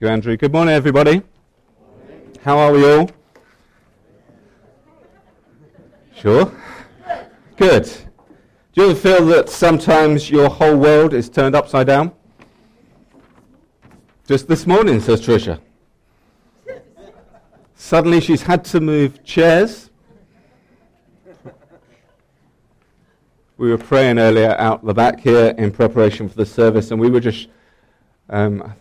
you, Andrew. Good morning, everybody. How are we all? Sure. Good. Do you ever feel that sometimes your whole world is turned upside down? Just this morning, says Tricia. Suddenly she's had to move chairs. We were praying earlier out the back here in preparation for the service, and we were just. Um,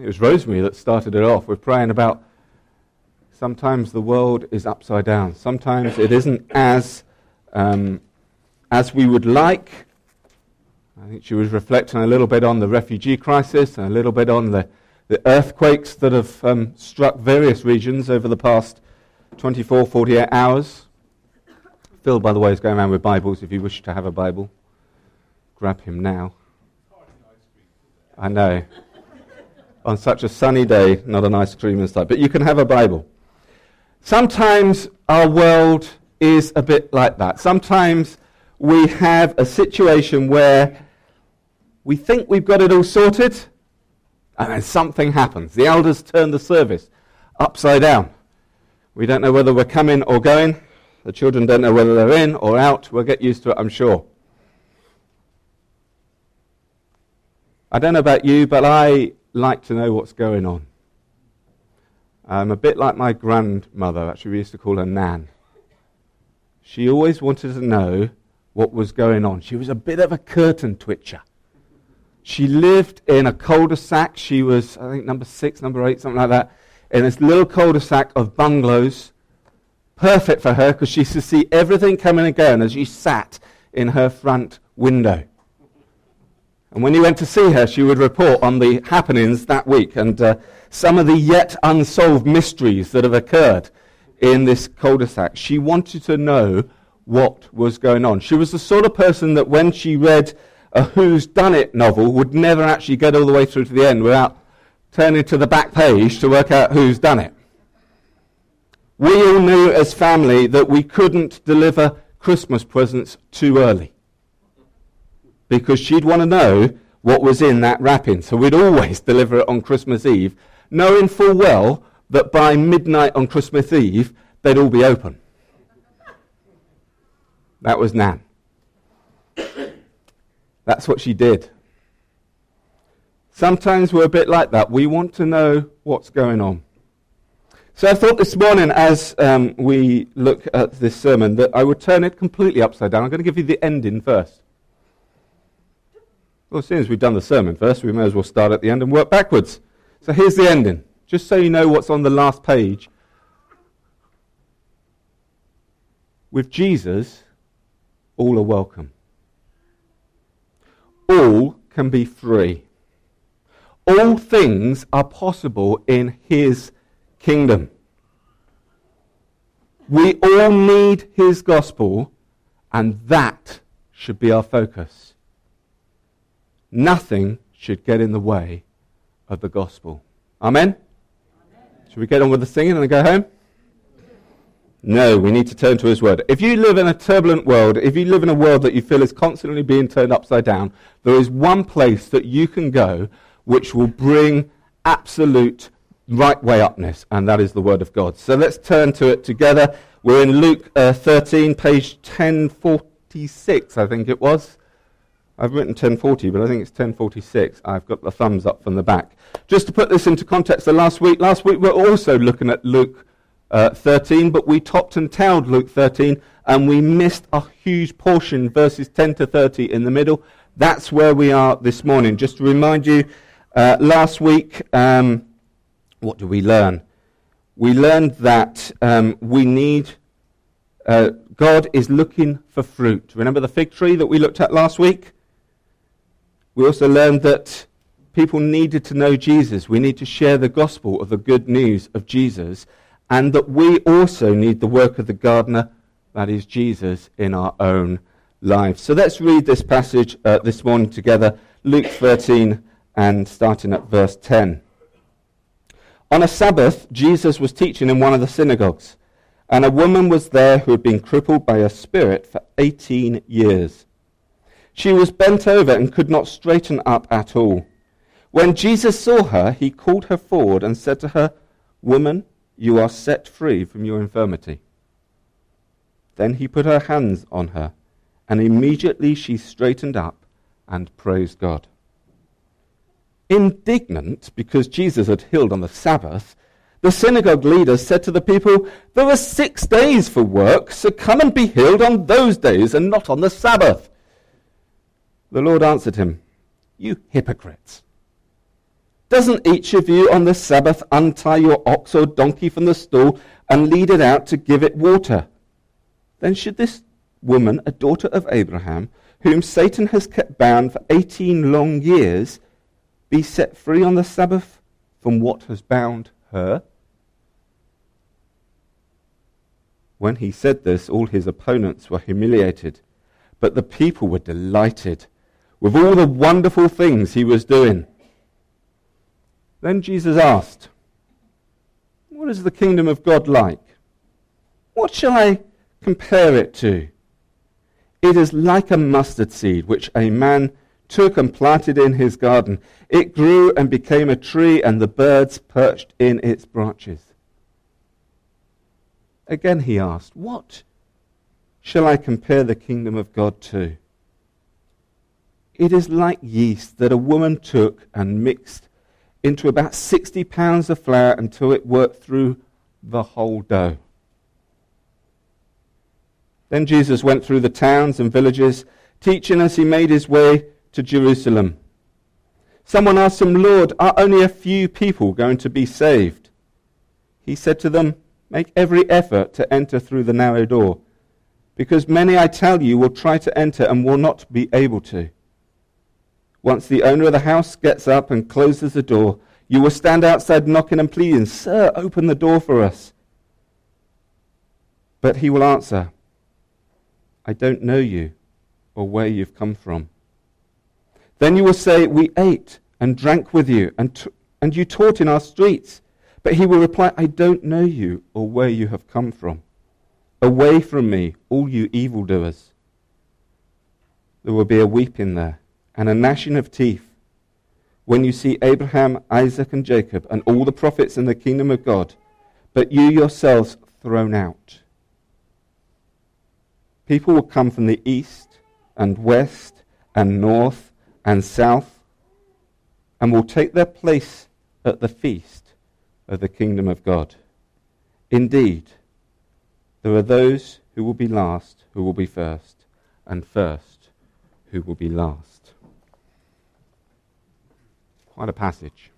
It was Rosemary that started it off. We're praying about sometimes the world is upside down. Sometimes it isn't as um, as we would like. I think she was reflecting a little bit on the refugee crisis and a little bit on the, the earthquakes that have um, struck various regions over the past 24, 48 hours. Phil, by the way, is going around with Bibles. If you wish to have a Bible, grab him now. I know. On such a sunny day, not an ice cream inside, but you can have a Bible. Sometimes our world is a bit like that. Sometimes we have a situation where we think we've got it all sorted, and then something happens. The elders turn the service upside down. We don't know whether we're coming or going. The children don't know whether they're in or out. We'll get used to it, I'm sure. I don't know about you, but I like to know what's going on. I'm a bit like my grandmother. Actually, we used to call her Nan. She always wanted to know what was going on. She was a bit of a curtain twitcher. She lived in a cul-de-sac. She was, I think, number six, number eight, something like that, in this little cul-de-sac of bungalows. Perfect for her because she used to see everything coming and going as she sat in her front window. And when you went to see her, she would report on the happenings that week and uh, some of the yet unsolved mysteries that have occurred in this cul-de-sac. She wanted to know what was going on. She was the sort of person that when she read a Who's Done It novel would never actually get all the way through to the end without turning to the back page to work out who's done it. We all knew as family that we couldn't deliver Christmas presents too early because she'd want to know what was in that wrapping. So we'd always deliver it on Christmas Eve, knowing full well that by midnight on Christmas Eve, they'd all be open. That was Nan. That's what she did. Sometimes we're a bit like that. We want to know what's going on. So I thought this morning, as um, we look at this sermon, that I would turn it completely upside down. I'm going to give you the ending first. Well, as soon as we've done the sermon first, we may as well start at the end and work backwards. So here's the ending, just so you know what's on the last page. With Jesus, all are welcome. All can be free. All things are possible in His kingdom. We all need His gospel, and that should be our focus. Nothing should get in the way of the gospel. Amen? Amen? Should we get on with the singing and go home? No, we need to turn to His Word. If you live in a turbulent world, if you live in a world that you feel is constantly being turned upside down, there is one place that you can go which will bring absolute right way upness, and that is the Word of God. So let's turn to it together. We're in Luke uh, 13, page 1046, I think it was. I've written 1040, but I think it's 1046. I've got the thumbs up from the back. Just to put this into context, the last week, last week we're also looking at Luke uh, 13, but we topped and tailed Luke 13, and we missed a huge portion, verses 10 to 30 in the middle. That's where we are this morning. Just to remind you, uh, last week, um, what did we learn? We learned that um, we need, uh, God is looking for fruit. Remember the fig tree that we looked at last week? We also learned that people needed to know Jesus. We need to share the gospel of the good news of Jesus, and that we also need the work of the gardener, that is Jesus, in our own lives. So let's read this passage uh, this morning together, Luke 13, and starting at verse 10. On a Sabbath, Jesus was teaching in one of the synagogues, and a woman was there who had been crippled by a spirit for 18 years. She was bent over and could not straighten up at all. When Jesus saw her, he called her forward and said to her, Woman, you are set free from your infirmity. Then he put her hands on her, and immediately she straightened up and praised God. Indignant because Jesus had healed on the Sabbath, the synagogue leaders said to the people, There are six days for work, so come and be healed on those days and not on the Sabbath. The Lord answered him, You hypocrites! Doesn't each of you on the Sabbath untie your ox or donkey from the stall and lead it out to give it water? Then should this woman, a daughter of Abraham, whom Satan has kept bound for 18 long years, be set free on the Sabbath from what has bound her? When he said this, all his opponents were humiliated, but the people were delighted with all the wonderful things he was doing. Then Jesus asked, What is the kingdom of God like? What shall I compare it to? It is like a mustard seed which a man took and planted in his garden. It grew and became a tree, and the birds perched in its branches. Again he asked, What shall I compare the kingdom of God to? It is like yeast that a woman took and mixed into about 60 pounds of flour until it worked through the whole dough. Then Jesus went through the towns and villages, teaching as he made his way to Jerusalem. Someone asked him, Lord, are only a few people going to be saved? He said to them, Make every effort to enter through the narrow door, because many, I tell you, will try to enter and will not be able to. Once the owner of the house gets up and closes the door, you will stand outside knocking and pleading, Sir, open the door for us. But he will answer, I don't know you or where you've come from. Then you will say, We ate and drank with you, and, t- and you taught in our streets. But he will reply, I don't know you or where you have come from. Away from me, all you evildoers. There will be a weeping there and a gnashing of teeth when you see Abraham, Isaac, and Jacob, and all the prophets in the kingdom of God, but you yourselves thrown out. People will come from the east and west and north and south and will take their place at the feast of the kingdom of God. Indeed, there are those who will be last who will be first, and first who will be last. Quite a passage.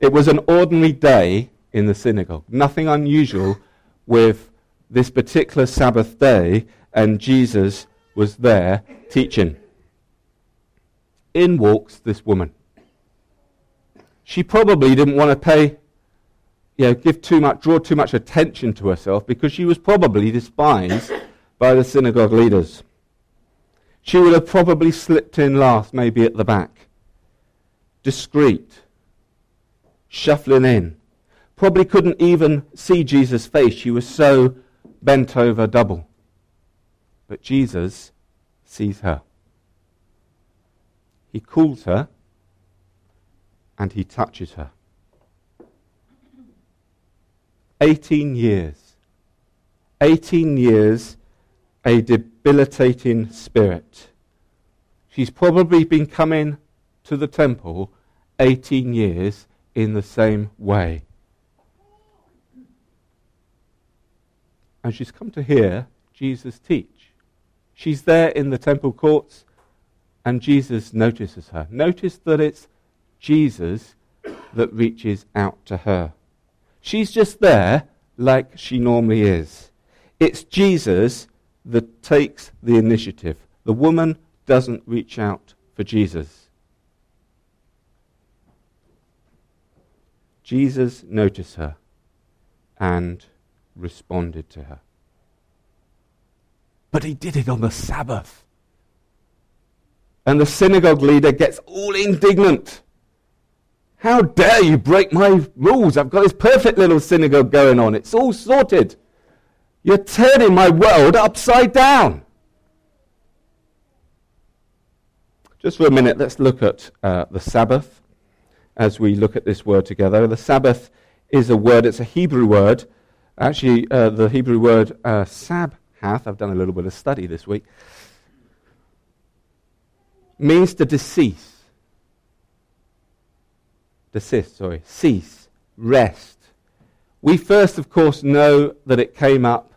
It was an ordinary day in the synagogue. Nothing unusual with this particular Sabbath day, and Jesus was there teaching. In walks this woman. She probably didn't want to pay, you know, give too much, draw too much attention to herself because she was probably despised by the synagogue leaders. She would have probably slipped in last, maybe at the back discreet, shuffling in. Probably couldn't even see Jesus' face. She was so bent over double. But Jesus sees her. He calls her and he touches her. 18 years. 18 years, a debilitating spirit. She's probably been coming to the temple 18 years in the same way. And she's come to hear Jesus teach. She's there in the temple courts, and Jesus notices her. Notice that it's Jesus that reaches out to her. She's just there like she normally is. It's Jesus that takes the initiative. The woman doesn't reach out for Jesus. Jesus noticed her and responded to her. But he did it on the Sabbath. And the synagogue leader gets all indignant. How dare you break my rules? I've got this perfect little synagogue going on. It's all sorted. You're turning my world upside down. Just for a minute, let's look at uh, the Sabbath as we look at this word together. The Sabbath is a word, it's a Hebrew word. Actually, uh, the Hebrew word uh, sabhath, I've done a little bit of study this week, means to decease. Desist, sorry. Cease. Rest. We first, of course, know that it came up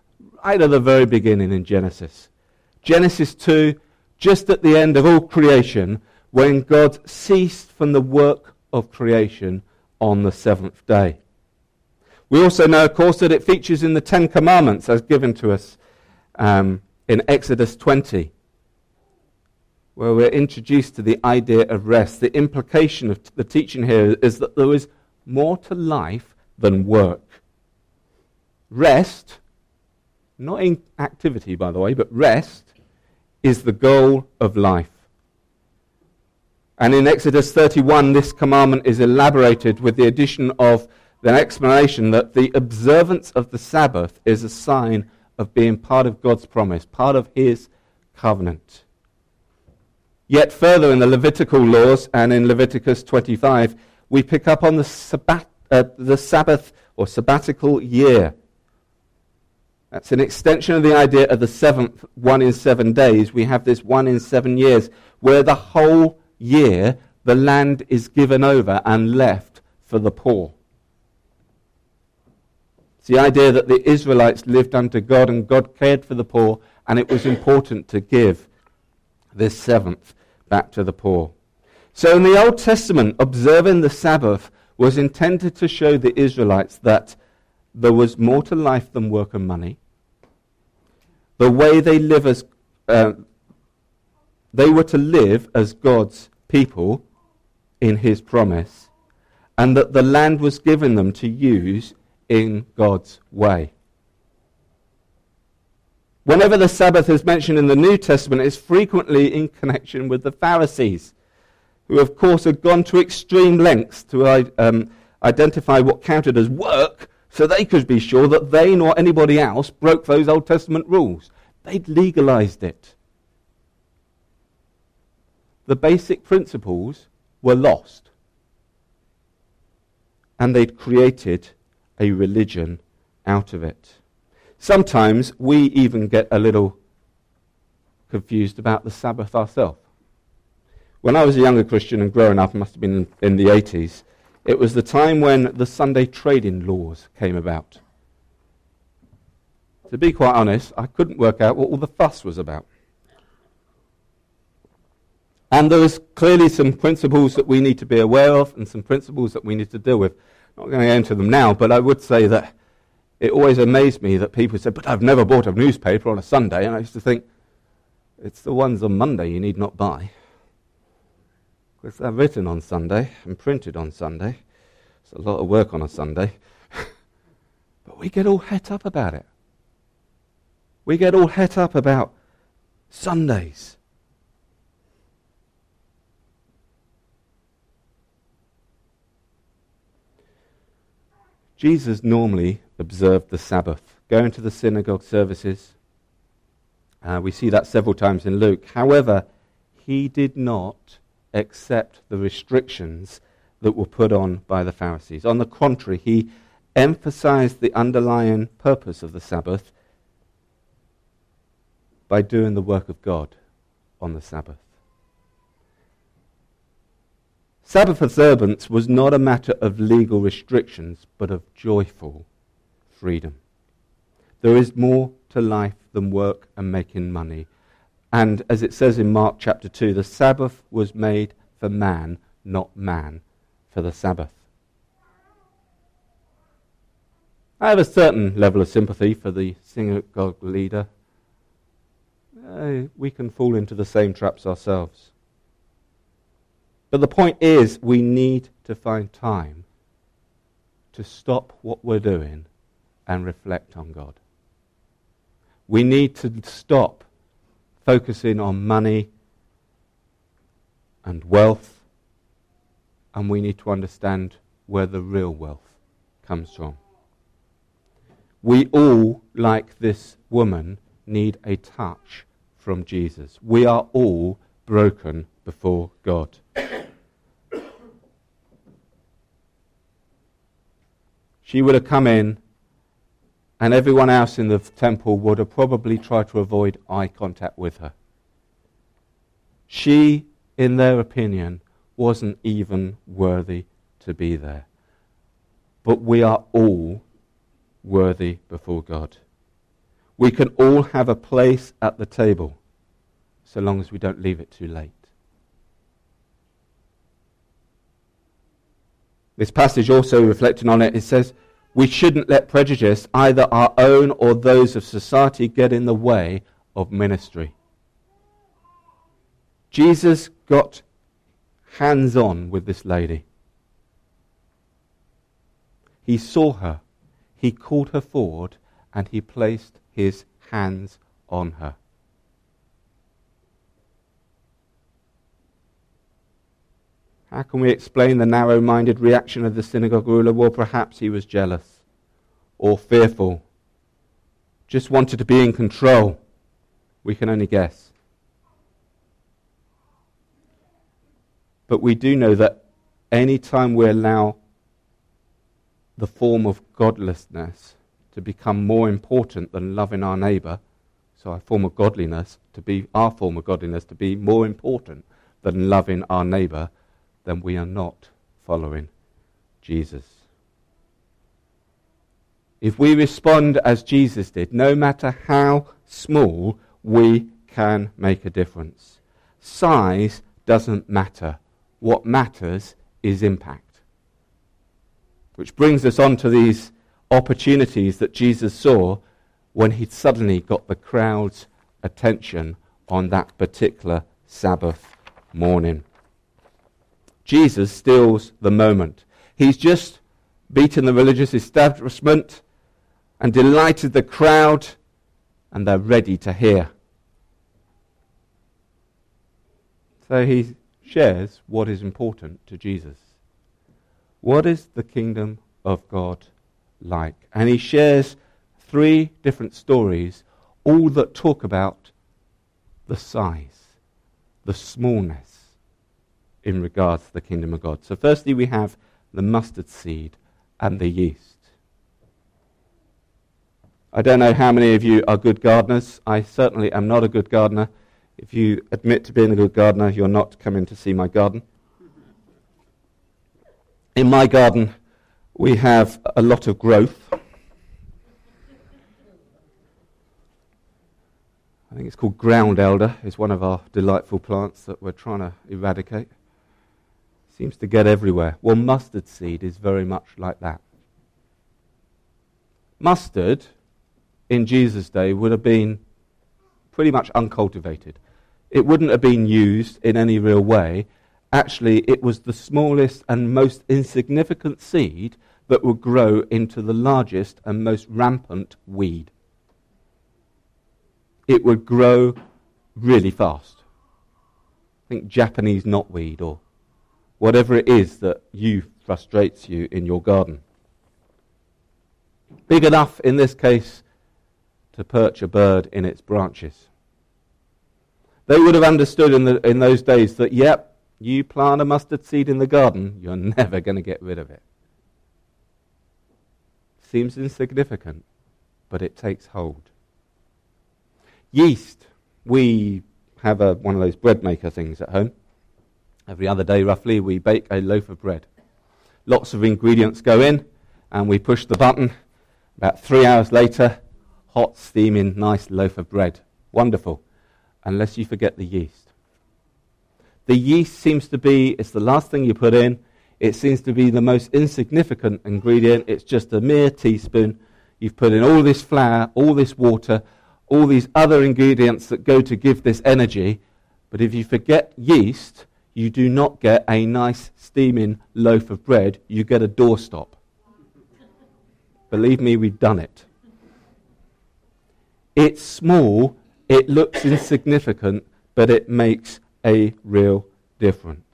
right at the very beginning in Genesis. Genesis 2 just at the end of all creation, when God ceased from the work of creation on the seventh day. We also know, of course, that it features in the Ten Commandments as given to us um, in Exodus 20, where we're introduced to the idea of rest. The implication of the teaching here is that there is more to life than work. Rest, not in activity, by the way, but rest is the goal of life. And in Exodus 31, this commandment is elaborated with the addition of an explanation that the observance of the Sabbath is a sign of being part of God's promise, part of His covenant. Yet further in the Levitical laws and in Leviticus 25, we pick up on the, sabbat, uh, the Sabbath or sabbatical year that's an extension of the idea of the seventh one in seven days. We have this one in seven years, where the whole year the land is given over and left for the poor. It's the idea that the Israelites lived under God and God cared for the poor, and it was important to give this seventh back to the poor. So in the Old Testament, observing the Sabbath was intended to show the Israelites that there was more to life than work and money. The way they live as uh, they were to live as God's people in His promise, and that the land was given them to use in God's way. Whenever the Sabbath is mentioned in the New Testament, it's frequently in connection with the Pharisees, who, of course, had gone to extreme lengths to um, identify what counted as work so they could be sure that they nor anybody else broke those Old Testament rules. They'd legalized it. The basic principles were lost. And they'd created a religion out of it. Sometimes we even get a little confused about the Sabbath ourselves. When I was a younger Christian and growing up, must have been in the 80s, it was the time when the Sunday trading laws came about. To be quite honest, I couldn't work out what all the fuss was about. And there was clearly some principles that we need to be aware of and some principles that we need to deal with. I'm not going to get into them now, but I would say that it always amazed me that people said, But I've never bought a newspaper on a Sunday. And I used to think, It's the ones on Monday you need not buy. Because they're written on Sunday and printed on Sunday. It's a lot of work on a Sunday. but we get all het up about it. We get all het up about Sundays. Jesus normally observed the Sabbath, going to the synagogue services. Uh, we see that several times in Luke. However, he did not accept the restrictions that were put on by the Pharisees. On the contrary, he emphasized the underlying purpose of the Sabbath by doing the work of God on the Sabbath. Sabbath observance was not a matter of legal restrictions, but of joyful freedom. There is more to life than work and making money. And as it says in Mark chapter 2, the Sabbath was made for man, not man for the Sabbath. I have a certain level of sympathy for the synagogue leader. Uh, we can fall into the same traps ourselves. But the point is, we need to find time to stop what we're doing and reflect on God. We need to stop focusing on money and wealth, and we need to understand where the real wealth comes from. We all, like this woman, need a touch from Jesus. We are all broken before God. She would have come in, and everyone else in the temple would have probably tried to avoid eye contact with her. She, in their opinion, wasn't even worthy to be there. But we are all worthy before God. We can all have a place at the table so long as we don't leave it too late. This passage also reflecting on it, it says, we shouldn't let prejudice, either our own or those of society, get in the way of ministry. Jesus got hands on with this lady. He saw her, he called her forward, and he placed his hands on her. How can we explain the narrow minded reaction of the synagogue ruler? Well, perhaps he was jealous or fearful, just wanted to be in control. We can only guess. But we do know that any time we allow the form of godlessness to become more important than loving our neighbour, so our form of godliness to be our form of godliness to be more important than loving our neighbour, then we are not following Jesus. If we respond as Jesus did, no matter how small, we can make a difference. Size doesn't matter. What matters is impact. Which brings us on to these opportunities that Jesus saw when he'd suddenly got the crowd's attention on that particular Sabbath morning. Jesus steals the moment. He's just beaten the religious establishment and delighted the crowd, and they're ready to hear. So he shares what is important to Jesus. What is the kingdom of God like? And he shares three different stories, all that talk about the size, the smallness in regards to the kingdom of God. So, firstly, we have the mustard seed and the yeast. I don't know how many of you are good gardeners. I certainly am not a good gardener. If you admit to being a good gardener, you're not coming to see my garden. In my garden, we have a lot of growth. I think it's called ground elder. It's one of our delightful plants that we're trying to eradicate. Seems to get everywhere. Well, mustard seed is very much like that. Mustard in Jesus' day would have been pretty much uncultivated. It wouldn't have been used in any real way. Actually, it was the smallest and most insignificant seed that would grow into the largest and most rampant weed. It would grow really fast. I think Japanese knotweed or whatever it is that you frustrates you in your garden. Big enough in this case to perch a bird in its branches. They would have understood in, the, in those days that, yep, you plant a mustard seed in the garden, you're never going to get rid of it. Seems insignificant, but it takes hold. Yeast. We have a, one of those bread maker things at home. Every other day, roughly, we bake a loaf of bread. Lots of ingredients go in, and we push the button. About three hours later, hot, steaming, nice loaf of bread. Wonderful. Unless you forget the yeast. The yeast seems to be, it's the last thing you put in. It seems to be the most insignificant ingredient. It's just a mere teaspoon. You've put in all this flour, all this water, all these other ingredients that go to give this energy. But if you forget yeast, you do not get a nice steaming loaf of bread, you get a doorstop. Believe me, we've done it. It's small, it looks insignificant, but it makes a real difference.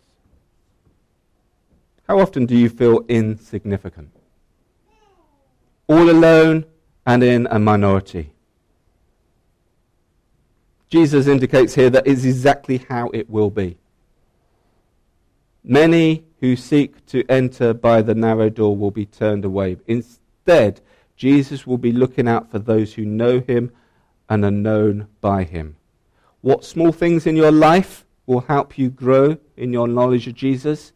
How often do you feel insignificant? All alone and in a minority. Jesus indicates here that is exactly how it will be. Many who seek to enter by the narrow door will be turned away. Instead, Jesus will be looking out for those who know him and are known by him. What small things in your life will help you grow in your knowledge of Jesus?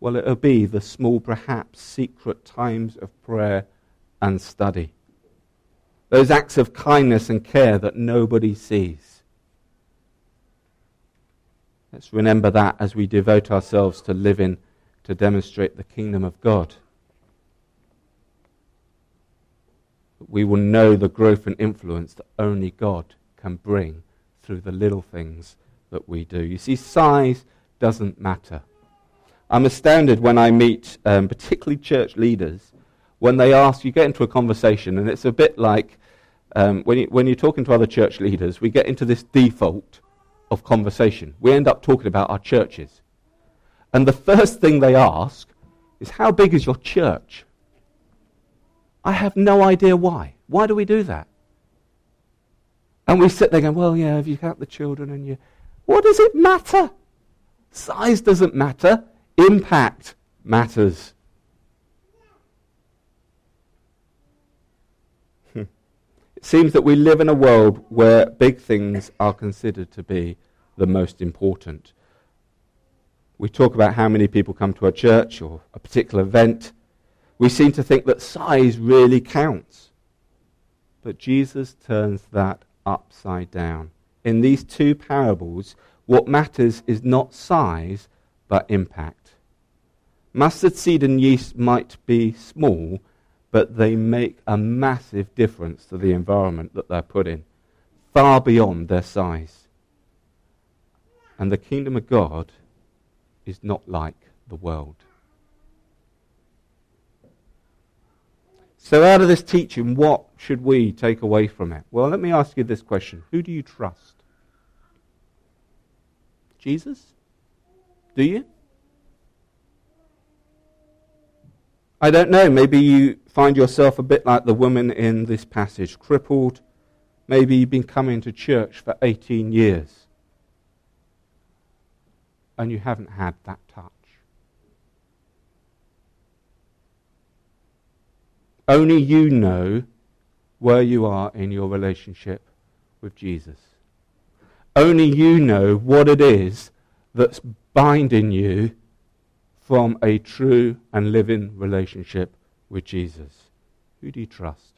Well, it'll be the small, perhaps secret times of prayer and study. Those acts of kindness and care that nobody sees. Let's remember that as we devote ourselves to living to demonstrate the kingdom of God. We will know the growth and influence that only God can bring through the little things that we do. You see, size doesn't matter. I'm astounded when I meet um, particularly church leaders when they ask, you get into a conversation, and it's a bit like um, when, you, when you're talking to other church leaders, we get into this default of conversation. We end up talking about our churches. And the first thing they ask is, How big is your church? I have no idea why. Why do we do that? And we sit there going, Well, yeah, if you count the children and you. What does it matter? Size doesn't matter, impact matters. Seems that we live in a world where big things are considered to be the most important. We talk about how many people come to a church or a particular event. We seem to think that size really counts. But Jesus turns that upside down. In these two parables, what matters is not size, but impact. Mustard seed and yeast might be small, but they make a massive difference to the environment that they're put in, far beyond their size. And the kingdom of God is not like the world. So, out of this teaching, what should we take away from it? Well, let me ask you this question Who do you trust? Jesus? Do you? I don't know. Maybe you find yourself a bit like the woman in this passage, crippled. Maybe you've been coming to church for 18 years and you haven't had that touch. Only you know where you are in your relationship with Jesus. Only you know what it is that's binding you from a true and living relationship with Jesus? Who do you trust?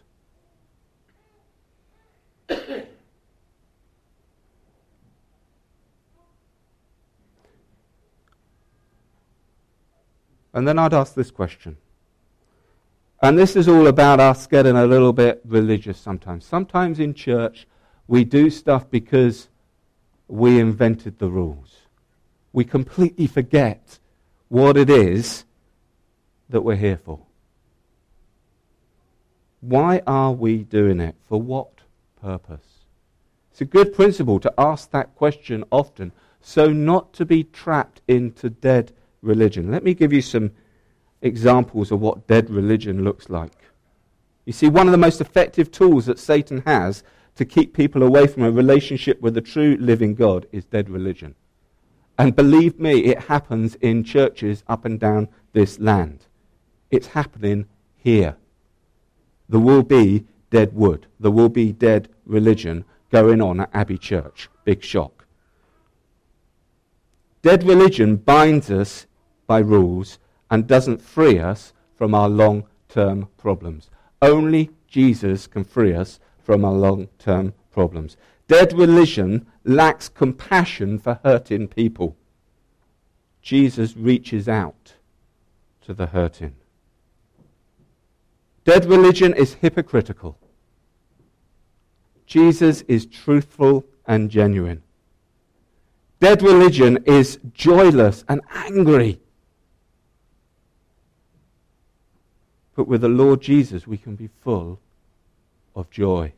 and then I'd ask this question. And this is all about us getting a little bit religious sometimes. Sometimes in church, we do stuff because we invented the rules. We completely forget what it is that we're here for. Why are we doing it? For what purpose? It's a good principle to ask that question often, so not to be trapped into dead religion. Let me give you some examples of what dead religion looks like. You see, one of the most effective tools that Satan has to keep people away from a relationship with the true living God is dead religion. And believe me, it happens in churches up and down this land. It's happening here. There will be dead wood. There will be dead religion going on at Abbey Church. Big shock. Dead religion binds us by rules and doesn't free us from our long term problems. Only Jesus can free us from our long term problems. Dead religion lacks compassion for hurting people. Jesus reaches out to the hurting. Dead religion is hypocritical. Jesus is truthful and genuine. Dead religion is joyless and angry. But with the Lord Jesus, we can be full of joy.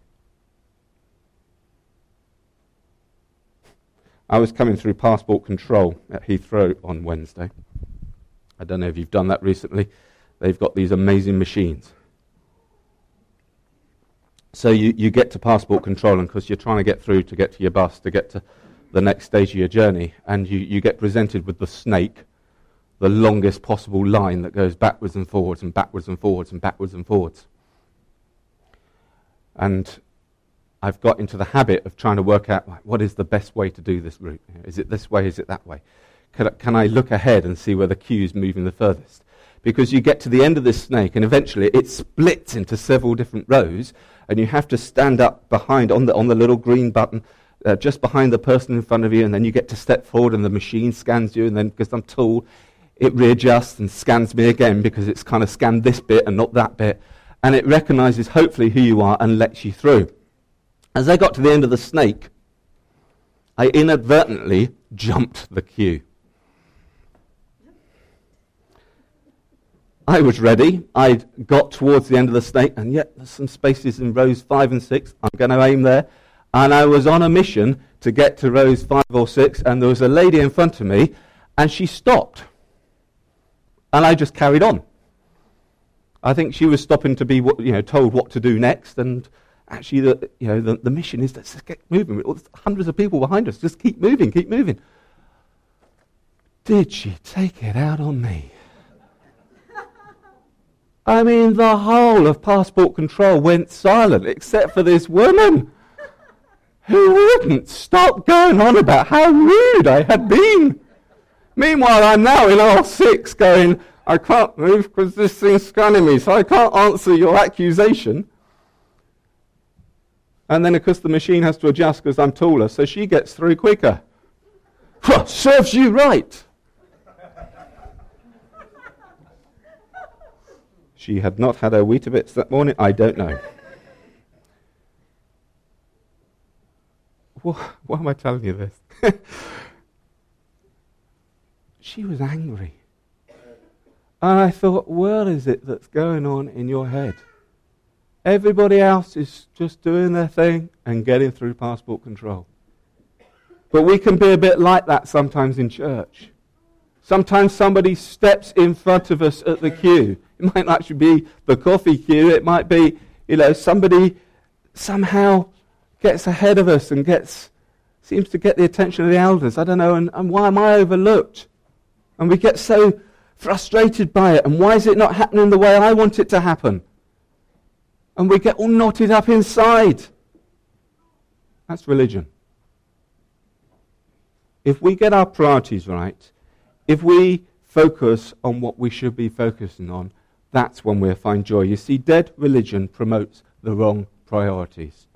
I was coming through passport control at Heathrow on Wednesday. I don't know if you've done that recently. They've got these amazing machines. So you, you get to passport control, and because you're trying to get through to get to your bus, to get to the next stage of your journey, and you, you get presented with the snake, the longest possible line that goes backwards and forwards and backwards and forwards and backwards and forwards. And I've got into the habit of trying to work out like, what is the best way to do this route. Is it this way? Is it that way? Can I, can I look ahead and see where the queue is moving the furthest? Because you get to the end of this snake and eventually it splits into several different rows and you have to stand up behind on the, on the little green button uh, just behind the person in front of you and then you get to step forward and the machine scans you and then because I'm tall it readjusts and scans me again because it's kind of scanned this bit and not that bit and it recognizes hopefully who you are and lets you through. As I got to the end of the snake, I inadvertently jumped the queue. I was ready. I'd got towards the end of the snake, and yet there's some spaces in rows five and six. I'm going to aim there. And I was on a mission to get to rows five or six, and there was a lady in front of me, and she stopped. And I just carried on. I think she was stopping to be you know, told what to do next, and actually the, you know, the, the mission is let's get moving. Hundreds of people behind us. Just keep moving, keep moving. Did she take it out on me? I mean, the whole of passport control went silent except for this woman who wouldn't stop going on about how rude I had been. Meanwhile, I'm now in R6 going, I can't move because this thing's scanning me, so I can't answer your accusation. And then, of course, the machine has to adjust because I'm taller, so she gets through quicker. Serves you right. she had not had her Weetabix that morning. I don't know. Why am I telling you this? she was angry. And I thought, what is it that's going on in your head? Everybody else is just doing their thing and getting through passport control. But we can be a bit like that sometimes in church. Sometimes somebody steps in front of us at the queue. It might actually be the coffee queue. It might be, you know, somebody somehow gets ahead of us and gets, seems to get the attention of the elders. I don't know. And, and why am I overlooked? And we get so frustrated by it. And why is it not happening the way I want it to happen? And we get all knotted up inside. That's religion. If we get our priorities right, if we focus on what we should be focusing on, that's when we'll find joy. You see, dead religion promotes the wrong priorities.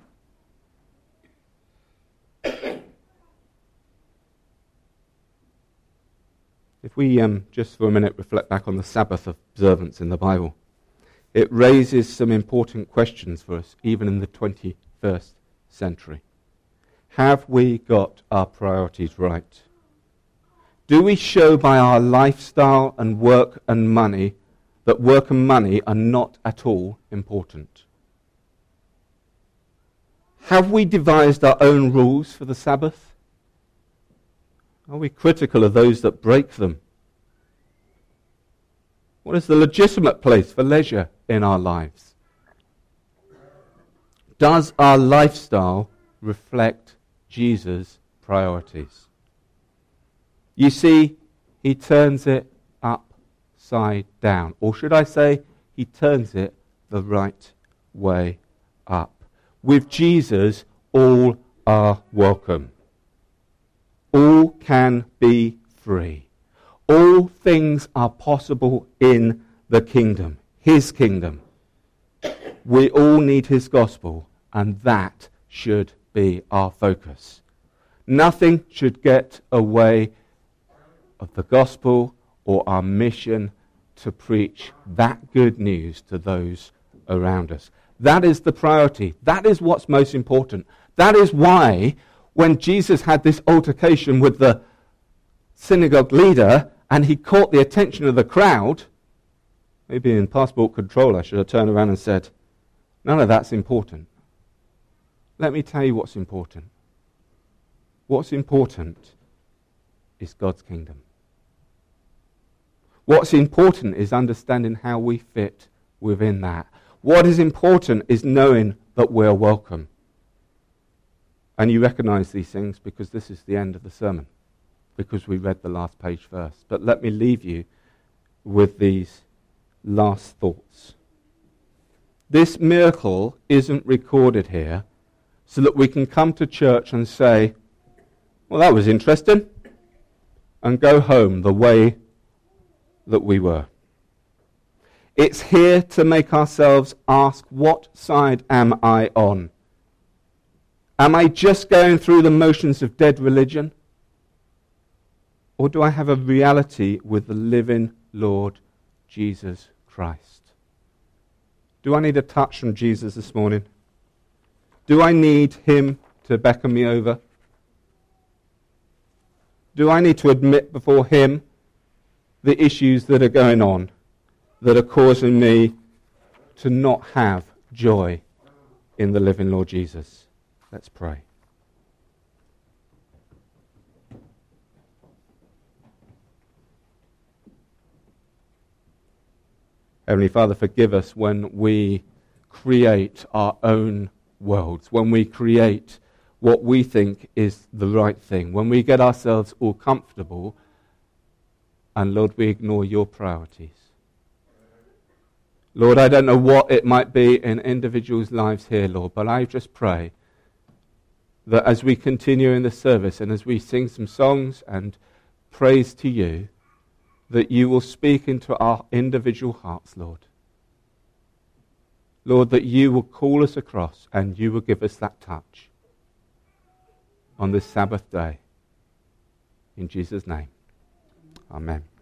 If we um, just for a minute reflect back on the Sabbath observance in the Bible, it raises some important questions for us, even in the 21st century. Have we got our priorities right? Do we show by our lifestyle and work and money that work and money are not at all important? Have we devised our own rules for the Sabbath? Are we critical of those that break them? What is the legitimate place for leisure in our lives? Does our lifestyle reflect Jesus' priorities? You see, he turns it upside down. Or should I say, he turns it the right way up. With Jesus, all are welcome all can be free. All things are possible in the kingdom, his kingdom. We all need his gospel, and that should be our focus. Nothing should get away of the gospel or our mission to preach that good news to those around us. That is the priority. That is what's most important. That is why when Jesus had this altercation with the synagogue leader and he caught the attention of the crowd, maybe in passport control I should have turned around and said, None of that's important. Let me tell you what's important. What's important is God's kingdom. What's important is understanding how we fit within that. What is important is knowing that we're welcome. And you recognize these things because this is the end of the sermon, because we read the last page first. But let me leave you with these last thoughts. This miracle isn't recorded here so that we can come to church and say, well, that was interesting, and go home the way that we were. It's here to make ourselves ask, what side am I on? Am I just going through the motions of dead religion? Or do I have a reality with the living Lord Jesus Christ? Do I need a touch from Jesus this morning? Do I need him to beckon me over? Do I need to admit before him the issues that are going on that are causing me to not have joy in the living Lord Jesus? Let's pray. Heavenly Father, forgive us when we create our own worlds, when we create what we think is the right thing, when we get ourselves all comfortable, and Lord, we ignore your priorities. Lord, I don't know what it might be in individuals' lives here, Lord, but I just pray that as we continue in the service and as we sing some songs and praise to you, that you will speak into our individual hearts, Lord. Lord, that you will call us across and you will give us that touch on this Sabbath day. In Jesus' name, amen.